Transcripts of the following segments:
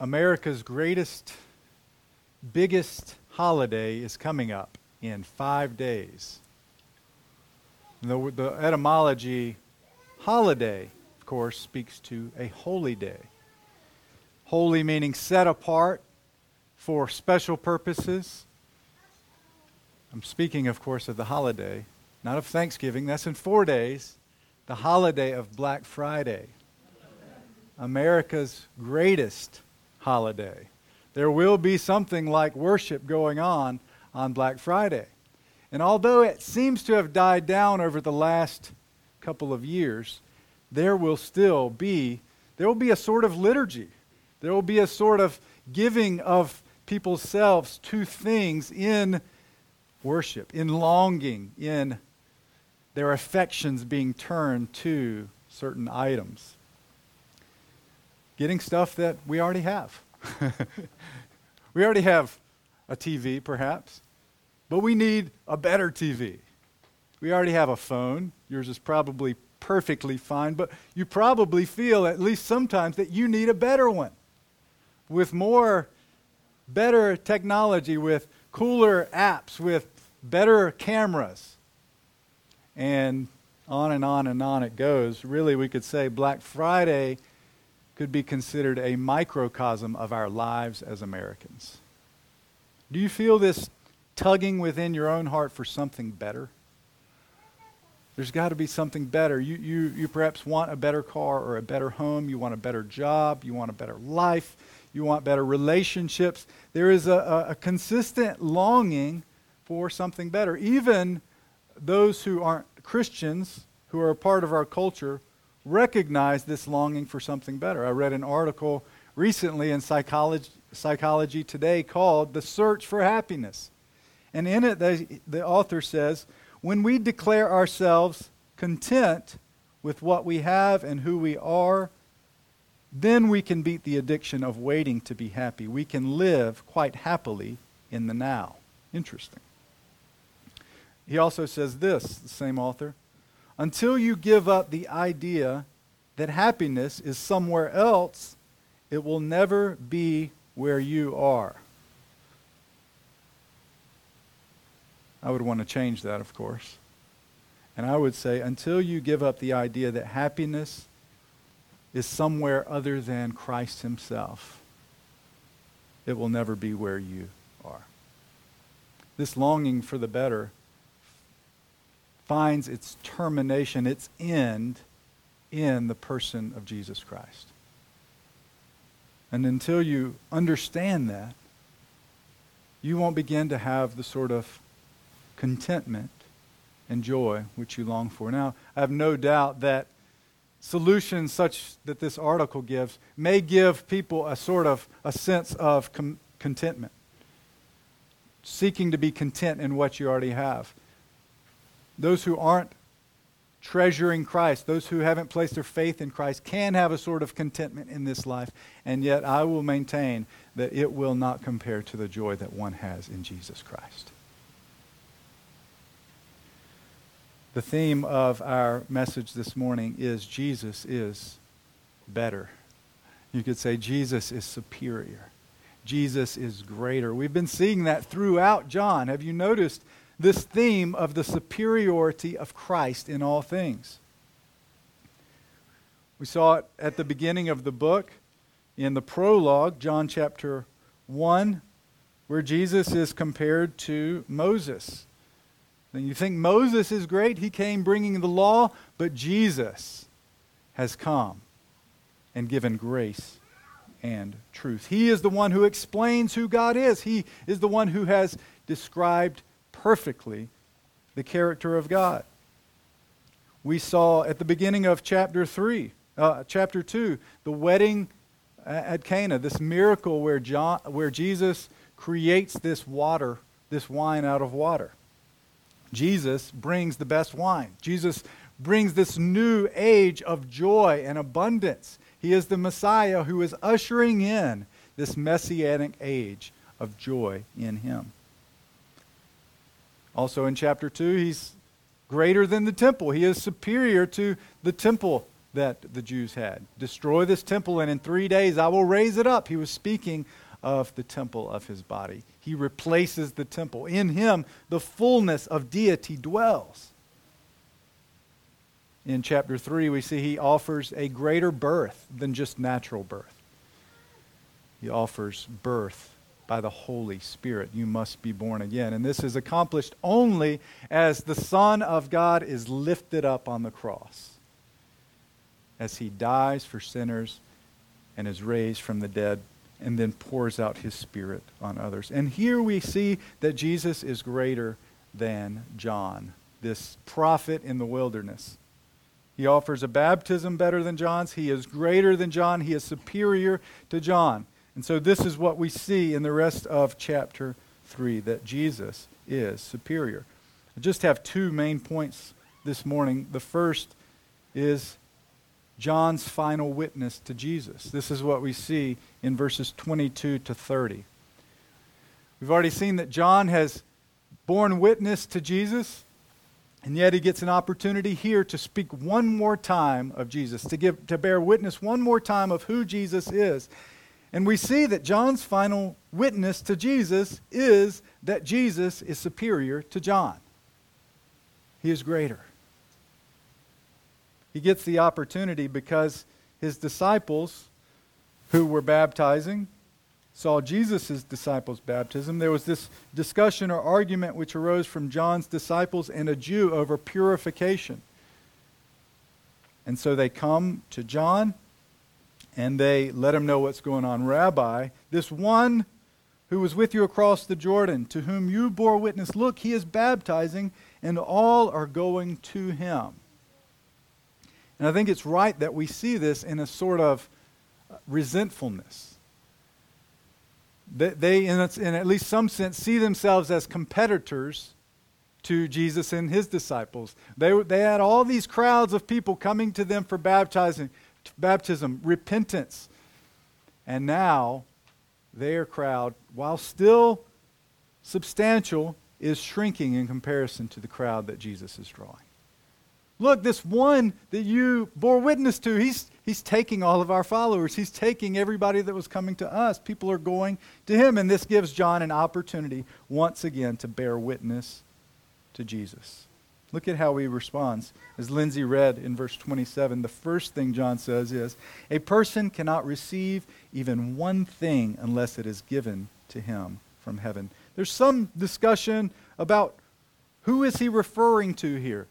America's greatest, biggest holiday is coming up in five days. The, the etymology, holiday, of course, speaks to a holy day. Holy meaning set apart for special purposes. I'm speaking, of course, of the holiday, not of Thanksgiving. That's in four days. The holiday of Black Friday. America's greatest holiday. There will be something like worship going on on Black Friday. And although it seems to have died down over the last couple of years, there will still be there will be a sort of liturgy. There will be a sort of giving of people's selves to things in worship, in longing, in their affections being turned to certain items. Getting stuff that we already have. we already have a TV, perhaps, but we need a better TV. We already have a phone. Yours is probably perfectly fine, but you probably feel, at least sometimes, that you need a better one with more, better technology, with cooler apps, with better cameras. And on and on and on it goes. Really, we could say Black Friday could be considered a microcosm of our lives as Americans. Do you feel this tugging within your own heart for something better? There's got to be something better. You, you, you perhaps want a better car or a better home. You want a better job. You want a better life. You want better relationships. There is a, a, a consistent longing for something better. Even those who aren't Christians, who are a part of our culture, recognize this longing for something better. I read an article recently in Psychology, Psychology Today called The Search for Happiness. And in it, the author says, when we declare ourselves content with what we have and who we are, then we can beat the addiction of waiting to be happy. We can live quite happily in the now. Interesting. He also says this, the same author until you give up the idea that happiness is somewhere else, it will never be where you are. I would want to change that, of course. And I would say, until you give up the idea that happiness is somewhere other than Christ Himself, it will never be where you are. This longing for the better finds its termination, its end, in the person of Jesus Christ. And until you understand that, you won't begin to have the sort of contentment and joy which you long for. Now, I have no doubt that solutions such that this article gives may give people a sort of a sense of com- contentment, seeking to be content in what you already have those who aren't treasuring Christ, those who haven't placed their faith in Christ, can have a sort of contentment in this life. And yet, I will maintain that it will not compare to the joy that one has in Jesus Christ. The theme of our message this morning is Jesus is better. You could say Jesus is superior. Jesus is greater. We've been seeing that throughout John. Have you noticed this theme of the superiority of Christ in all things. We saw it at the beginning of the book in the prologue, John chapter 1, where Jesus is compared to Moses. And you think Moses is great, he came bringing the law, but Jesus has come and given grace and truth. He is the one who explains who God is, he is the one who has described perfectly the character of God. We saw at the beginning of chapter 3, uh, chapter 2, the wedding at Cana, this miracle where, John, where Jesus creates this water, this wine out of water. Jesus brings the best wine. Jesus brings this new age of joy and abundance. He is the Messiah who is ushering in this messianic age of joy in him. Also in chapter 2, he's greater than the temple. He is superior to the temple that the Jews had. Destroy this temple, and in three days I will raise it up. He was speaking of the temple of his body. He replaces the temple. In him, the fullness of deity dwells. In chapter 3, we see he offers a greater birth than just natural birth. He offers birth by the Holy Spirit. You must be born again. And this is accomplished only as the Son of God is lifted up on the cross, as he dies for sinners and is raised from the dead and then pours out his Spirit on others. And here we see that Jesus is greater than John, this prophet in the wilderness. He offers a baptism better than John's. He is greater than John. He is superior to John. And so this is what we see in the rest of chapter 3 that Jesus is superior. I just have two main points this morning. The first is John's final witness to Jesus. This is what we see in verses 22 to 30. We've already seen that John has borne witness to Jesus, and yet he gets an opportunity here to speak one more time of Jesus, to, give, to bear witness one more time of who Jesus is. And we see that John's final witness to Jesus is that Jesus is superior to John. He is greater. He gets the opportunity because his disciples who were baptizing saw Jesus' disciples' baptism. There was this discussion or argument which arose from John's disciples and a Jew over purification. And so they come to John and they let him know what's going on. Rabbi, this one who was with you across the Jordan, to whom you bore witness, look, he is baptizing, and all are going to him. And I think it's right that we see this in a sort of uh, resentfulness. They, they in, in at least some sense, see themselves as competitors to Jesus and his disciples. They, they had all these crowds of people coming to them for baptizing, baptism, repentance. And now their crowd, while still substantial, is shrinking in comparison to the crowd that Jesus is drawing. Look, this one that you bore witness to, he's, he's taking all of our followers. He's taking everybody that was coming to us. People are going to him. And this gives John an opportunity once again to bear witness to Jesus. Look at how he responds. As Lindsay read in verse 27, the first thing John says is A person cannot receive even one thing unless it is given to him from heaven. There's some discussion about who is he referring to here?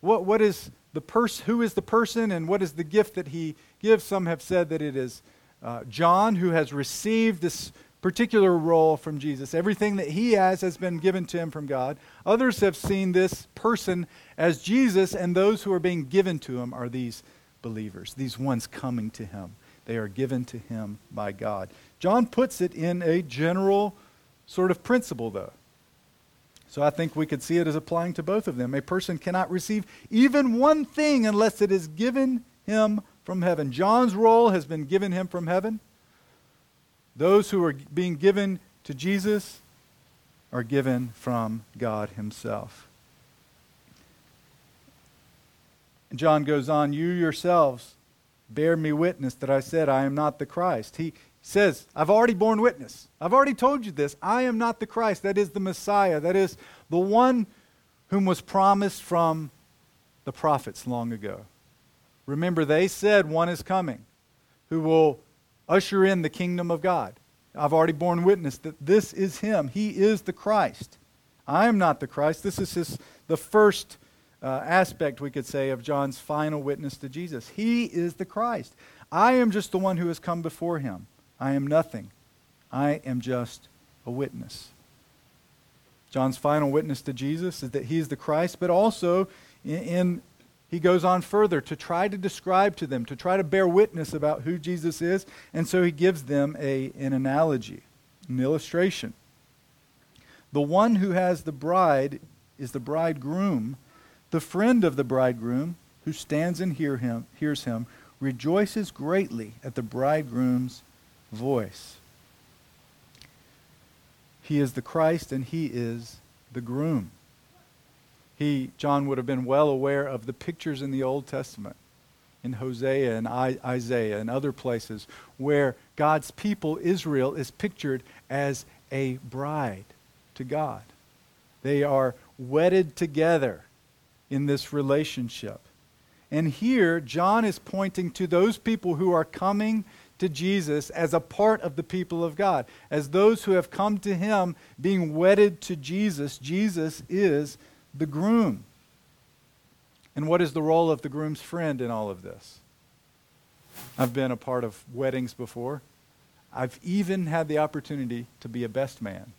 What, what is the pers- who is the person and what is the gift that he gives? Some have said that it is uh, John who has received this particular role from Jesus. Everything that he has has been given to him from God. Others have seen this person as Jesus, and those who are being given to him are these believers, these ones coming to him. They are given to him by God. John puts it in a general sort of principle, though. So I think we could see it as applying to both of them. A person cannot receive even one thing unless it is given him from heaven. John's role has been given him from heaven. Those who are being given to Jesus are given from God himself. And John goes on, You yourselves bear me witness that I said, I am not the Christ. He, says, I've already borne witness. I've already told you this. I am not the Christ. That is the Messiah. That is the one whom was promised from the prophets long ago. Remember, they said one is coming who will usher in the kingdom of God. I've already borne witness that this is him. He is the Christ. I am not the Christ. This is his, the first uh, aspect, we could say, of John's final witness to Jesus. He is the Christ. I am just the one who has come before him. I am nothing. I am just a witness. John's final witness to Jesus is that he is the Christ, but also in, in, he goes on further to try to describe to them, to try to bear witness about who Jesus is, and so he gives them a, an analogy, an illustration. The one who has the bride is the bridegroom. The friend of the bridegroom, who stands and hear him, hears him, rejoices greatly at the bridegroom's voice. He is the Christ and he is the groom. He, John would have been well aware of the pictures in the Old Testament in Hosea and Isaiah and other places where God's people, Israel, is pictured as a bride to God. They are wedded together in this relationship. And here, John is pointing to those people who are coming to Jesus as a part of the people of God, as those who have come to him being wedded to Jesus. Jesus is the groom. And what is the role of the groom's friend in all of this? I've been a part of weddings before. I've even had the opportunity to be a best man,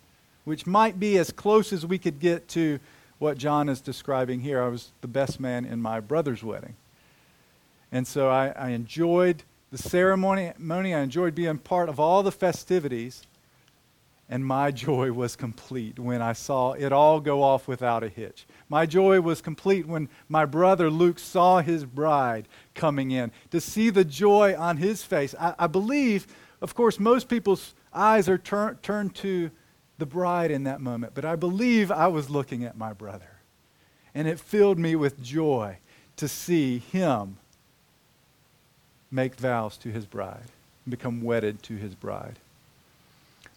which might be as close as we could get to what John is describing here. I was the best man in my brother's wedding. And so I, I enjoyed the ceremony. I enjoyed being part of all the festivities. And my joy was complete when I saw it all go off without a hitch. My joy was complete when my brother Luke saw his bride coming in. To see the joy on his face. I, I believe, of course, most people's eyes are tur- turned to the bride in that moment, but I believe I was looking at my brother. And it filled me with joy to see him make vows to his bride become wedded to his bride.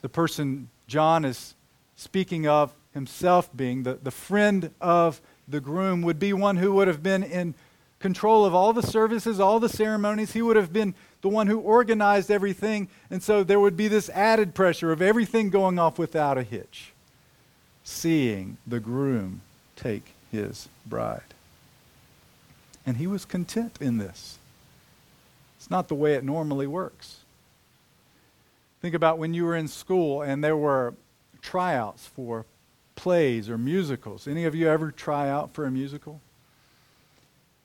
The person John is speaking of himself being the, the friend of the groom would be one who would have been in control of all the services, all the ceremonies. He would have been the one who organized everything. And so there would be this added pressure of everything going off without a hitch, seeing the groom take his bride. And he was content in this. It's not the way it normally works. Think about when you were in school and there were tryouts for plays or musicals. Any of you ever try out for a musical?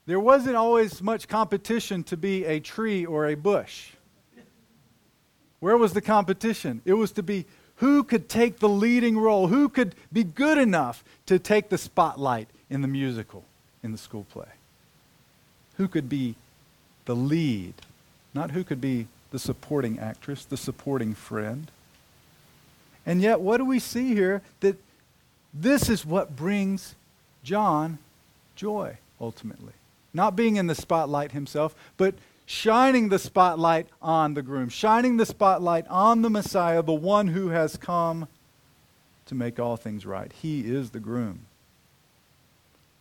There wasn't always much competition to be a tree or a bush. Where was the competition? It was to be who could take the leading role, who could be good enough to take the spotlight in the musical, in the school play. Who could be the lead, not who could be the supporting actress, the supporting friend. And yet, what do we see here? That this is what brings John joy, ultimately. Not being in the spotlight himself, but shining the spotlight on the groom, shining the spotlight on the Messiah, the one who has come to make all things right. He is the groom.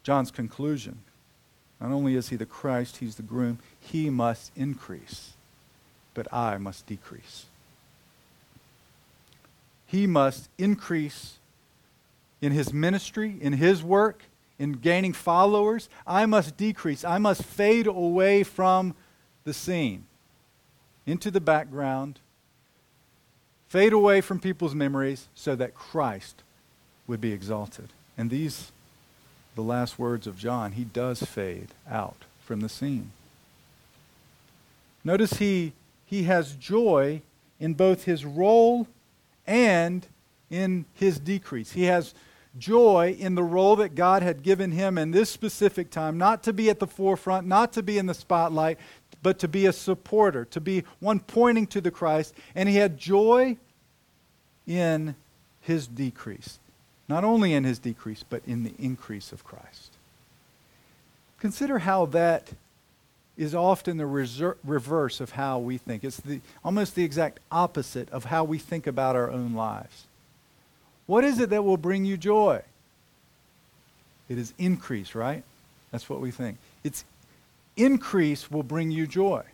John's conclusion not only is he the Christ, he's the groom, he must increase, but I must decrease. He must increase in his ministry, in his work, in gaining followers, I must decrease. I must fade away from the scene into the background, fade away from people's memories so that Christ would be exalted. And these, the last words of John, he does fade out from the scene. Notice he, he has joy in both his role and in his decrease. He has joy in the role that God had given him in this specific time, not to be at the forefront, not to be in the spotlight, but to be a supporter, to be one pointing to the Christ. And he had joy in his decrease. Not only in his decrease, but in the increase of Christ. Consider how that is often the reser- reverse of how we think. It's the, almost the exact opposite of how we think about our own lives. What is it that will bring you joy? It is increase, right? That's what we think. It's increase will bring you joy.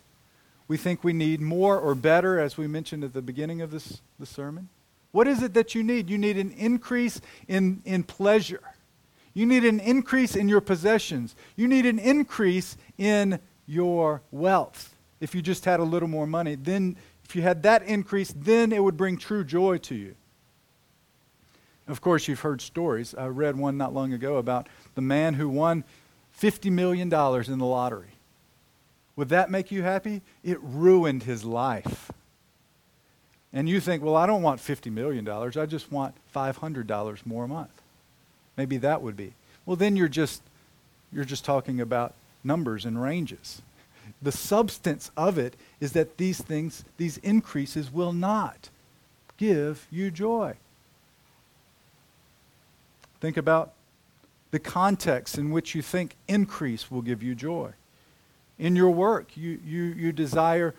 We think we need more or better, as we mentioned at the beginning of this, the sermon. What is it that you need? You need an increase in, in pleasure. You need an increase in your possessions. You need an increase in your wealth. If you just had a little more money, then if you had that increase, then it would bring true joy to you. Of course, you've heard stories. I read one not long ago about the man who won $50 million in the lottery. Would that make you happy? It ruined his life. And you think, well, I don't want $50 million. I just want $500 more a month. Maybe that would be. Well, then you're just, you're just talking about numbers and ranges. The substance of it is that these things, these increases, will not give you joy. Think about the context in which you think increase will give you joy. in your work. You, you, you desire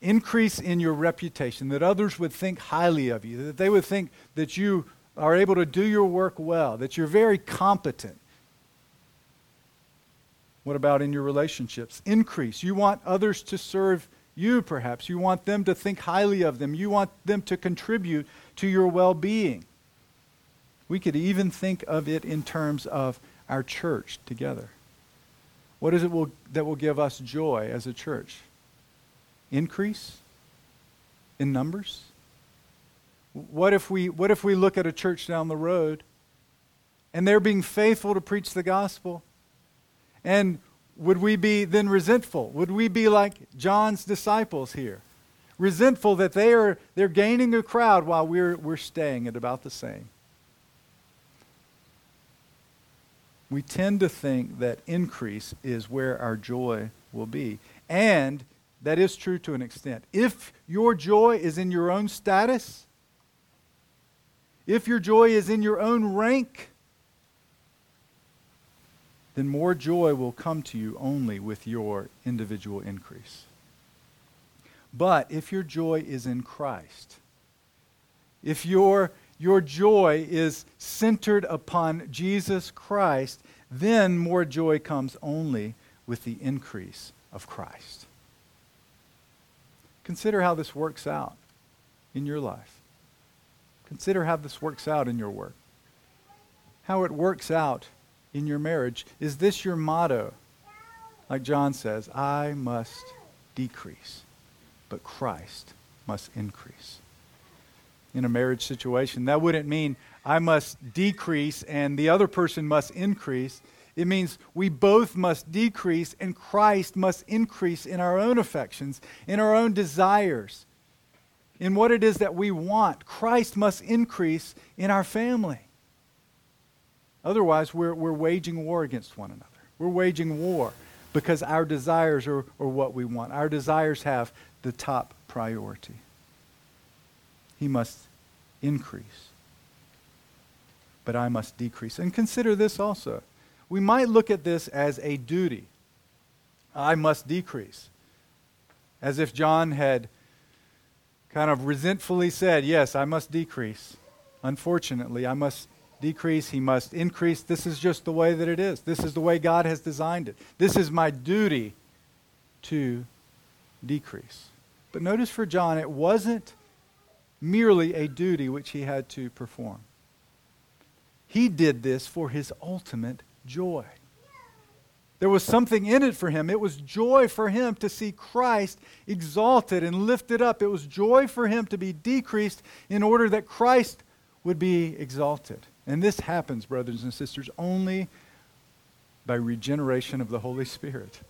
increase in your reputation, that others would think highly of you, that they would think that you are able to do your work well, that you're very competent. What about in your relationships? Increase. You want others to serve you, perhaps. You want them to think highly of them. You want them to contribute to your well being. We could even think of it in terms of our church together. What is it will, that will give us joy as a church? Increase in numbers? What if we, what if we look at a church down the road and they're being faithful to preach the gospel? And would we be then resentful? Would we be like John's disciples here? Resentful that they are they're gaining a crowd while we're, we're staying at about the same. We tend to think that increase is where our joy will be. And that is true to an extent. If your joy is in your own status, if your joy is in your own rank, then more joy will come to you only with your individual increase. But if your joy is in Christ, if your, your joy is centered upon Jesus Christ, then more joy comes only with the increase of Christ. Consider how this works out in your life. Consider how this works out in your work. How it works out in your marriage. Is this your motto? Like John says, I must decrease, but Christ must increase. In a marriage situation, that wouldn't mean I must decrease and the other person must increase. It means we both must decrease and Christ must increase in our own affections, in our own desires, in what it is that we want. Christ must increase in our family. Otherwise, we're, we're waging war against one another. We're waging war because our desires are, are what we want. Our desires have the top priority. He must increase, but I must decrease. And consider this also we might look at this as a duty. I must decrease. As if John had kind of resentfully said, Yes, I must decrease. Unfortunately, I must decrease, he must increase. This is just the way that it is. This is the way God has designed it. This is my duty to decrease. But notice for John, it wasn't merely a duty which he had to perform. He did this for his ultimate joy. There was something in it for him. It was joy for him to see Christ exalted and lifted up. It was joy for him to be decreased in order that Christ would be exalted. And this happens, brothers and sisters, only by regeneration of the Holy Spirit.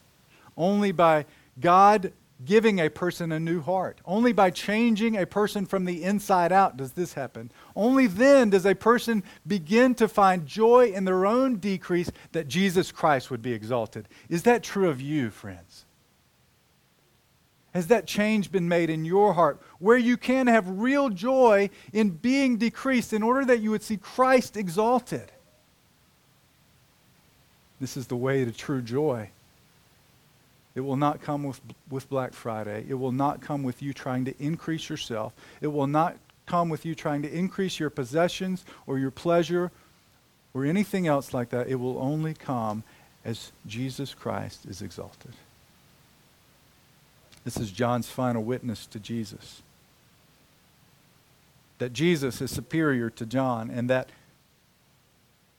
Only by God giving a person a new heart. Only by changing a person from the inside out does this happen. Only then does a person begin to find joy in their own decrease that Jesus Christ would be exalted. Is that true of you, friends? Has that change been made in your heart where you can have real joy in being decreased in order that you would see Christ exalted? This is the way to true joy. It will not come with, with Black Friday. It will not come with you trying to increase yourself. It will not come with you trying to increase your possessions or your pleasure or anything else like that. It will only come as Jesus Christ is exalted. This is John's final witness to Jesus. That Jesus is superior to John and that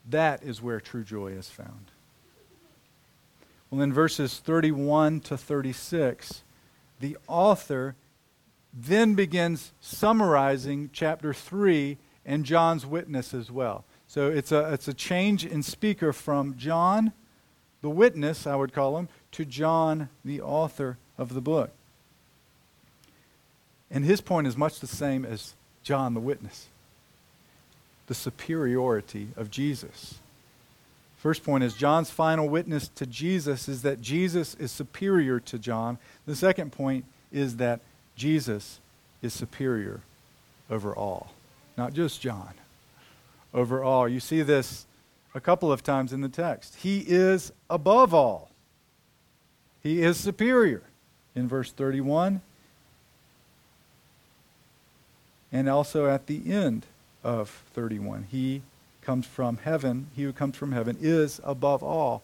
that is where true joy is found. Well, in verses 31 to 36, the author then begins summarizing chapter 3 and John's witness as well. So it's a, it's a change in speaker from John, the witness, I would call him, to John, the author of the book. And his point is much the same as John, the witness the superiority of Jesus. First point is John's final witness to Jesus is that Jesus is superior to John. The second point is that Jesus is superior over all, not just John, over all. You see this a couple of times in the text. He is above all. He is superior. In verse 31, and also at the end of 31, he comes from heaven. He who comes from heaven is above all.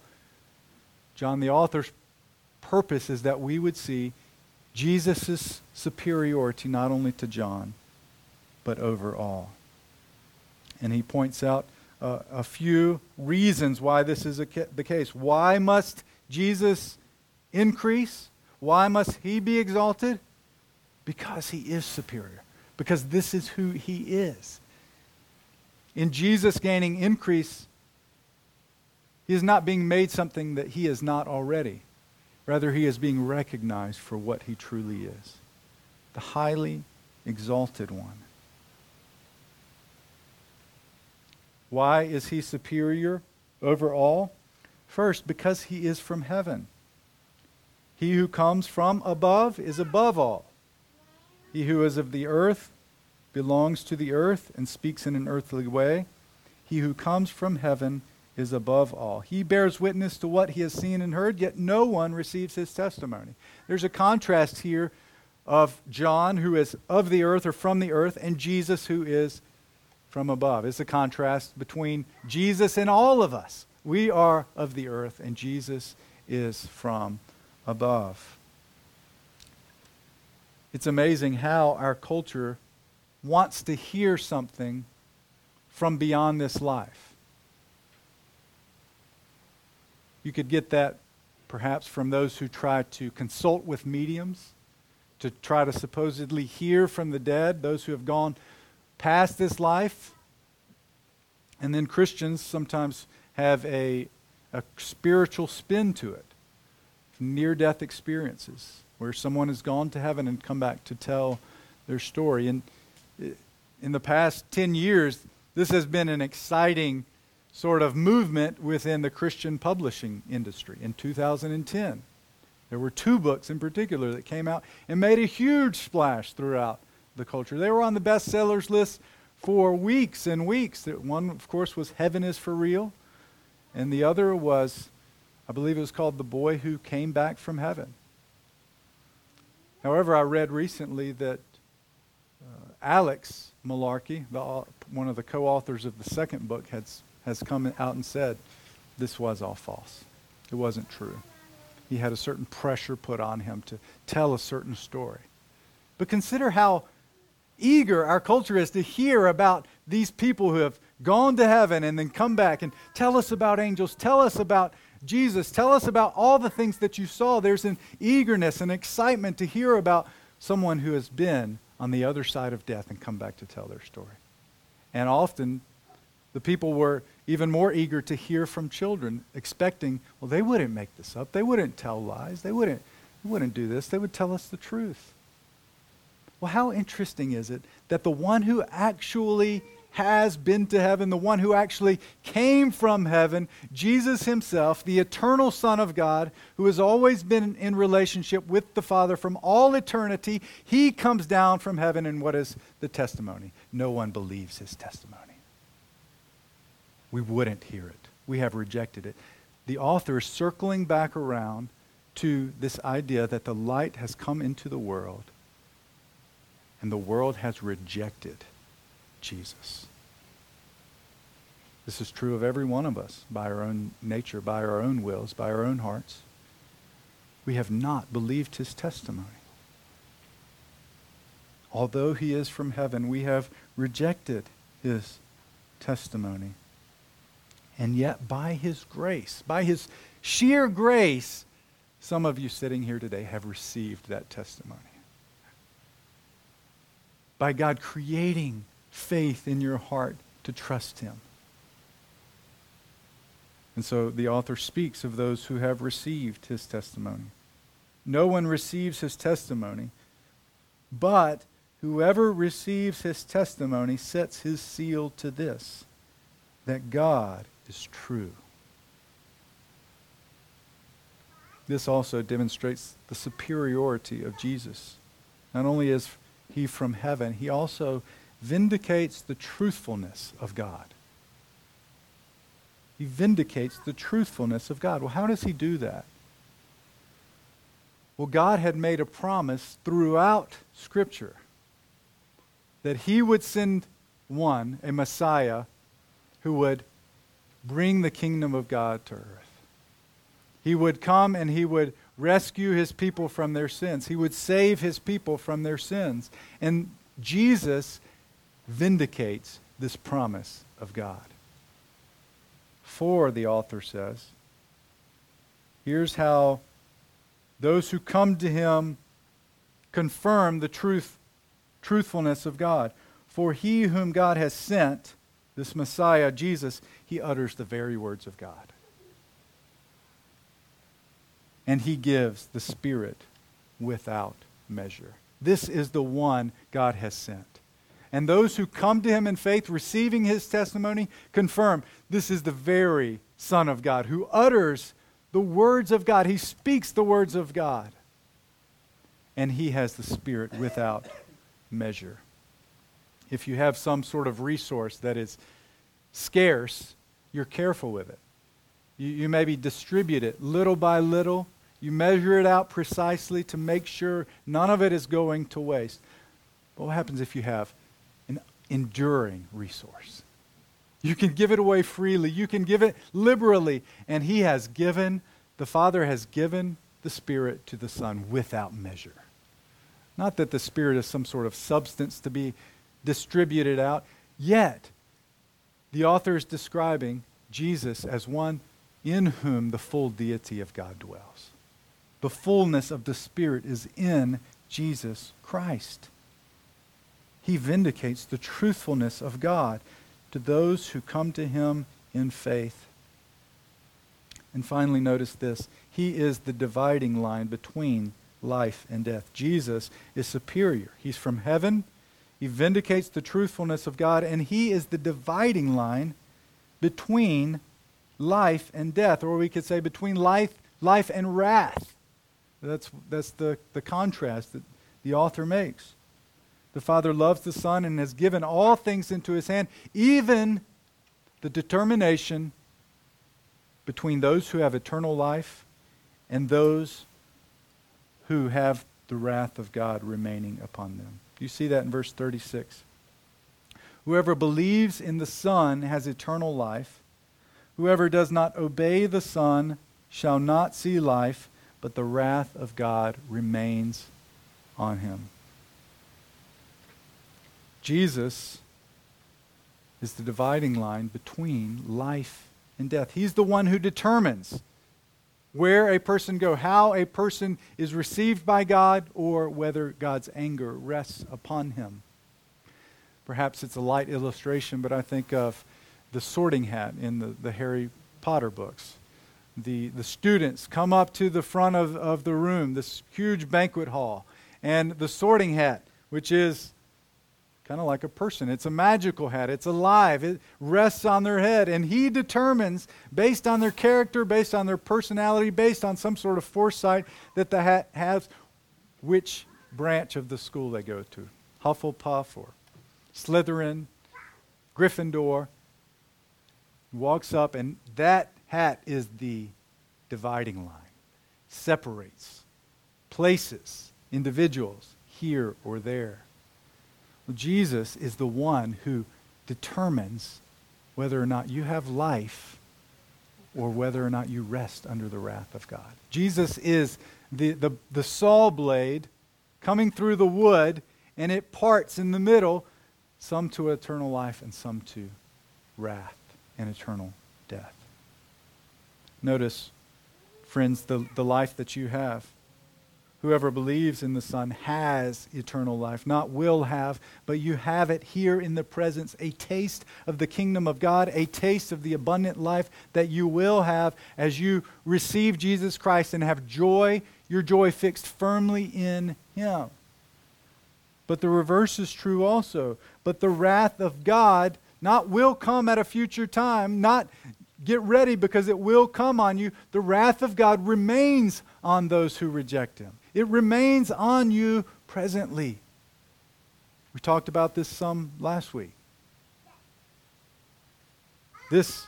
John, the author's purpose is that we would see Jesus' superiority not only to John, but over all. And he points out uh, a few reasons why this is ca- the case. Why must Jesus increase? Why must he be exalted? Because he is superior. Because this is who he is. In Jesus gaining increase, he is not being made something that he is not already. Rather, he is being recognized for what he truly is the highly exalted one. Why is he superior over all? First, because he is from heaven. He who comes from above is above all. He who is of the earth belongs to the earth and speaks in an earthly way. He who comes from heaven is above all. He bears witness to what he has seen and heard, yet no one receives his testimony. There's a contrast here of John, who is of the earth or from the earth, and Jesus, who is from above. It's a contrast between Jesus and all of us. We are of the earth, and Jesus is from above. It's amazing how our culture wants to hear something from beyond this life. You could get that perhaps from those who try to consult with mediums, to try to supposedly hear from the dead, those who have gone past this life. And then Christians sometimes have a, a spiritual spin to it near death experiences where someone has gone to heaven and come back to tell their story. And in the past 10 years, this has been an exciting sort of movement within the Christian publishing industry in 2010. There were two books in particular that came out and made a huge splash throughout the culture. They were on the bestsellers list for weeks and weeks. One, of course, was Heaven is for Real, and the other was, I believe it was called The Boy Who Came Back from Heaven. However, I read recently that uh, Alex Malarkey, the, one of the co authors of the second book, had has come out and said this was all false. It wasn't true. He had a certain pressure put on him to tell a certain story. But consider how eager our culture is to hear about these people who have gone to heaven and then come back and tell us about angels, tell us about Jesus, tell us about all the things that you saw. There's an eagerness and excitement to hear about someone who has been on the other side of death and come back to tell their story. And often the people were even more eager to hear from children, expecting, well, they wouldn't make this up. They wouldn't tell lies. They wouldn't, they wouldn't do this. They would tell us the truth. Well, how interesting is it that the one who actually has been to heaven, the one who actually came from heaven, Jesus himself, the eternal Son of God, who has always been in relationship with the Father from all eternity, he comes down from heaven, and what is the testimony? No one believes his testimony we wouldn't hear it. We have rejected it. The author is circling back around to this idea that the light has come into the world and the world has rejected Jesus. This is true of every one of us by our own nature, by our own wills, by our own hearts. We have not believed his testimony. Although he is from heaven, we have rejected his testimony. And yet, by His grace, by His sheer grace, some of you sitting here today have received that testimony. By God creating faith in your heart to trust Him. And so the author speaks of those who have received His testimony. No one receives His testimony, but whoever receives His testimony sets his seal to this that God is true. This also demonstrates the superiority of Jesus. Not only is he from heaven, he also vindicates the truthfulness of God. He vindicates the truthfulness of God. Well, how does he do that? Well, God had made a promise throughout Scripture that He would send one, a Messiah, who would bring the kingdom of God to earth. He would come and He would rescue His people from their sins. He would save His people from their sins. And Jesus vindicates this promise of God. For, the author says, here's how those who come to him confirm the truth, truthfulness of God. For he whom God has sent, this Messiah, Jesus, he utters the very words of God. And he gives the Spirit without measure. This is the one God has sent. And those who come to him in faith, receiving his testimony, confirm this is the very Son of God who utters the words of God. He speaks the words of God. And he has the Spirit without measure. If you have some sort of resource that is scarce, you're careful with it. You, you maybe distribute it little by little. You measure it out precisely to make sure none of it is going to waste. But what happens if you have enduring resource? You can give it away freely. You can give it liberally. And He has given, the Father has given the Spirit to the Son without measure. Not that the Spirit is some sort of substance to be distributed out, yet the author is describing Jesus as one in whom the full deity of God dwells. The fullness of the Spirit is in Jesus Christ. He vindicates the truthfulness of God to those who come to him in faith. And finally, notice this He is the dividing line between life and death. Jesus is superior. He's from heaven, he vindicates the truthfulness of God, and He is the dividing line between life and death, or we could say between life, life and wrath. That's, that's the, the contrast that the author makes. The Father loves the Son and has given all things into his hand, even the determination between those who have eternal life and those who have the wrath of God remaining upon them. You see that in verse 36. Whoever believes in the Son has eternal life. Whoever does not obey the Son shall not see life, but the wrath of God remains on him. Jesus is the dividing line between life and death. He's the one who determines where a person go, how a person is received by God, or whether God's anger rests upon him. Perhaps it's a light illustration, but I think of the sorting hat in the, the Harry Potter books. The, the students come up to the front of, of the room, this huge banquet hall, and the sorting hat, which is kind of like a person. It's a magical hat. It's alive. It rests on their head. And he determines, based on their character, based on their personality, based on some sort of foresight that the hat has, which branch of the school they go to Hufflepuff or Slytherin, Gryffindor. Walks up, and that hat is the dividing line, separates, places individuals here or there. Well, Jesus is the one who determines whether or not you have life or whether or not you rest under the wrath of God. Jesus is the, the, the saw blade coming through the wood, and it parts in the middle, some to eternal life and some to wrath and eternal death. Notice, friends, the, the life that you have. Whoever believes in the Son has eternal life, not will have, but you have it here in the presence, a taste of the kingdom of God, a taste of the abundant life that you will have as you receive Jesus Christ and have joy, your joy fixed firmly in Him. But the reverse is true also. But the wrath of God not will come at a future time, not get ready because it will come on you. The wrath of God remains on those who reject Him. It remains on you presently. We talked about this some last week. This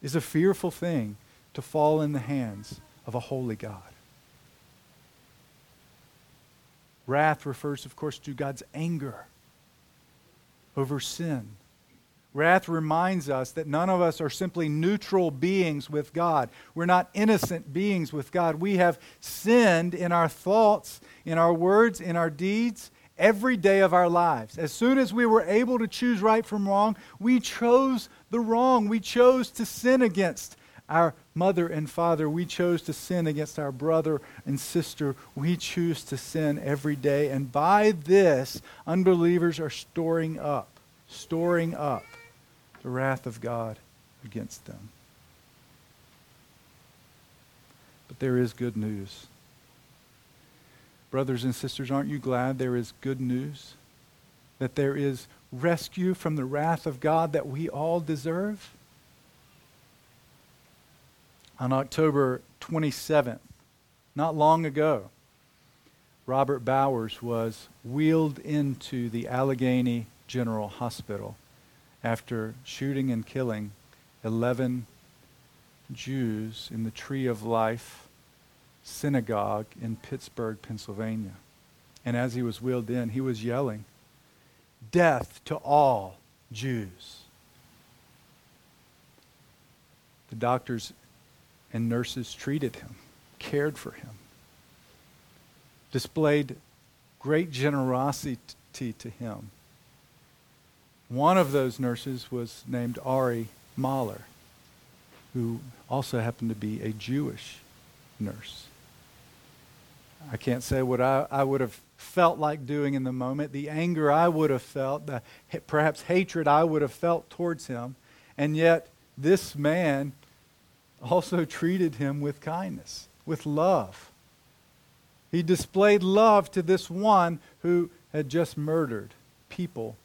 is a fearful thing to fall in the hands of a holy God. Wrath refers, of course, to God's anger over sin. Wrath reminds us that none of us are simply neutral beings with God. We're not innocent beings with God. We have sinned in our thoughts, in our words, in our deeds, every day of our lives. As soon as we were able to choose right from wrong, we chose the wrong. We chose to sin against our mother and father. We chose to sin against our brother and sister. We choose to sin every day. And by this, unbelievers are storing up, storing up the wrath of God against them. But there is good news. Brothers and sisters, aren't you glad there is good news? That there is rescue from the wrath of God that we all deserve? On October 27th, not long ago, Robert Bowers was wheeled into the Allegheny General Hospital after shooting and killing 11 Jews in the Tree of Life synagogue in Pittsburgh, Pennsylvania. And as he was wheeled in, he was yelling, Death to all Jews. The doctors and nurses treated him, cared for him, displayed great generosity to him one of those nurses was named Ari Mahler, who also happened to be a Jewish nurse. I can't say what I, I would have felt like doing in the moment, the anger I would have felt, the perhaps hatred I would have felt towards him. And yet, this man also treated him with kindness, with love. He displayed love to this one who had just murdered people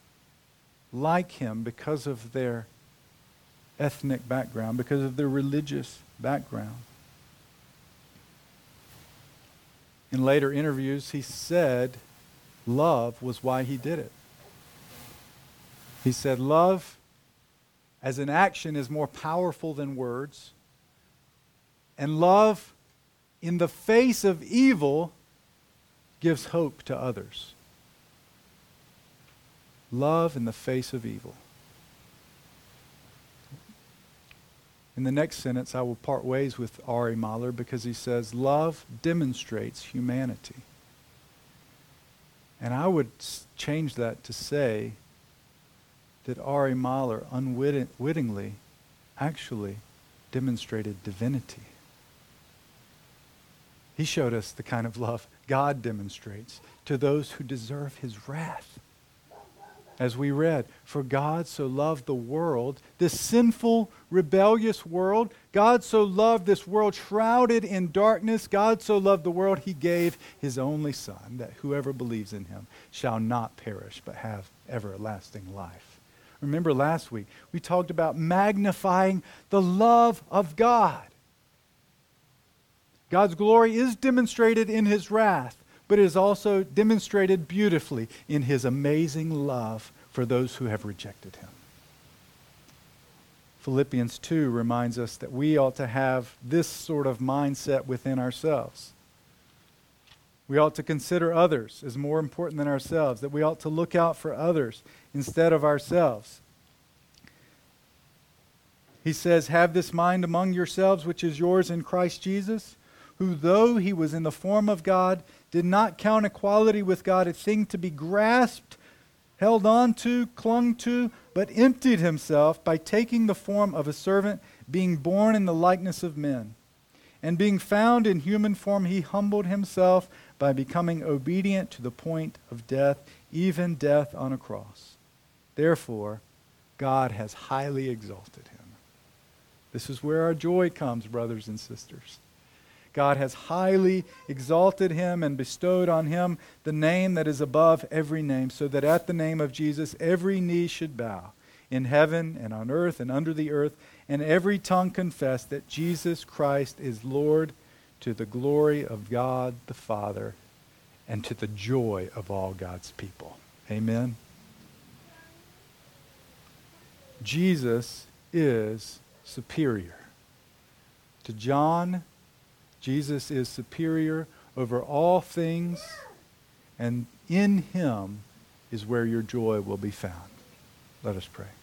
like him because of their ethnic background, because of their religious background. In later interviews, he said love was why he did it. He said, Love as an action is more powerful than words, and love in the face of evil gives hope to others love in the face of evil. In the next sentence, I will part ways with Ari Mahler because he says, Love demonstrates humanity. And I would change that to say that Ari Mahler unwittingly actually demonstrated divinity. He showed us the kind of love God demonstrates to those who deserve his wrath as we read. For God so loved the world, this sinful, rebellious world. God so loved this world shrouded in darkness. God so loved the world, he gave his only Son, that whoever believes in him shall not perish, but have everlasting life. Remember last week, we talked about magnifying the love of God. God's glory is demonstrated in his wrath but it is also demonstrated beautifully in his amazing love for those who have rejected him. Philippians 2 reminds us that we ought to have this sort of mindset within ourselves. We ought to consider others as more important than ourselves, that we ought to look out for others instead of ourselves. He says, Have this mind among yourselves, which is yours in Christ Jesus, who, though he was in the form of God, did not count equality with God a thing to be grasped, held on to, clung to, but emptied himself by taking the form of a servant, being born in the likeness of men. And being found in human form, he humbled himself by becoming obedient to the point of death, even death on a cross. Therefore, God has highly exalted him. This is where our joy comes, brothers and sisters. God has highly exalted him and bestowed on him the name that is above every name, so that at the name of Jesus every knee should bow in heaven and on earth and under the earth, and every tongue confess that Jesus Christ is Lord to the glory of God the Father and to the joy of all God's people. Amen. Jesus is superior. To John Jesus is superior over all things And in him is where your joy will be found. Let us pray.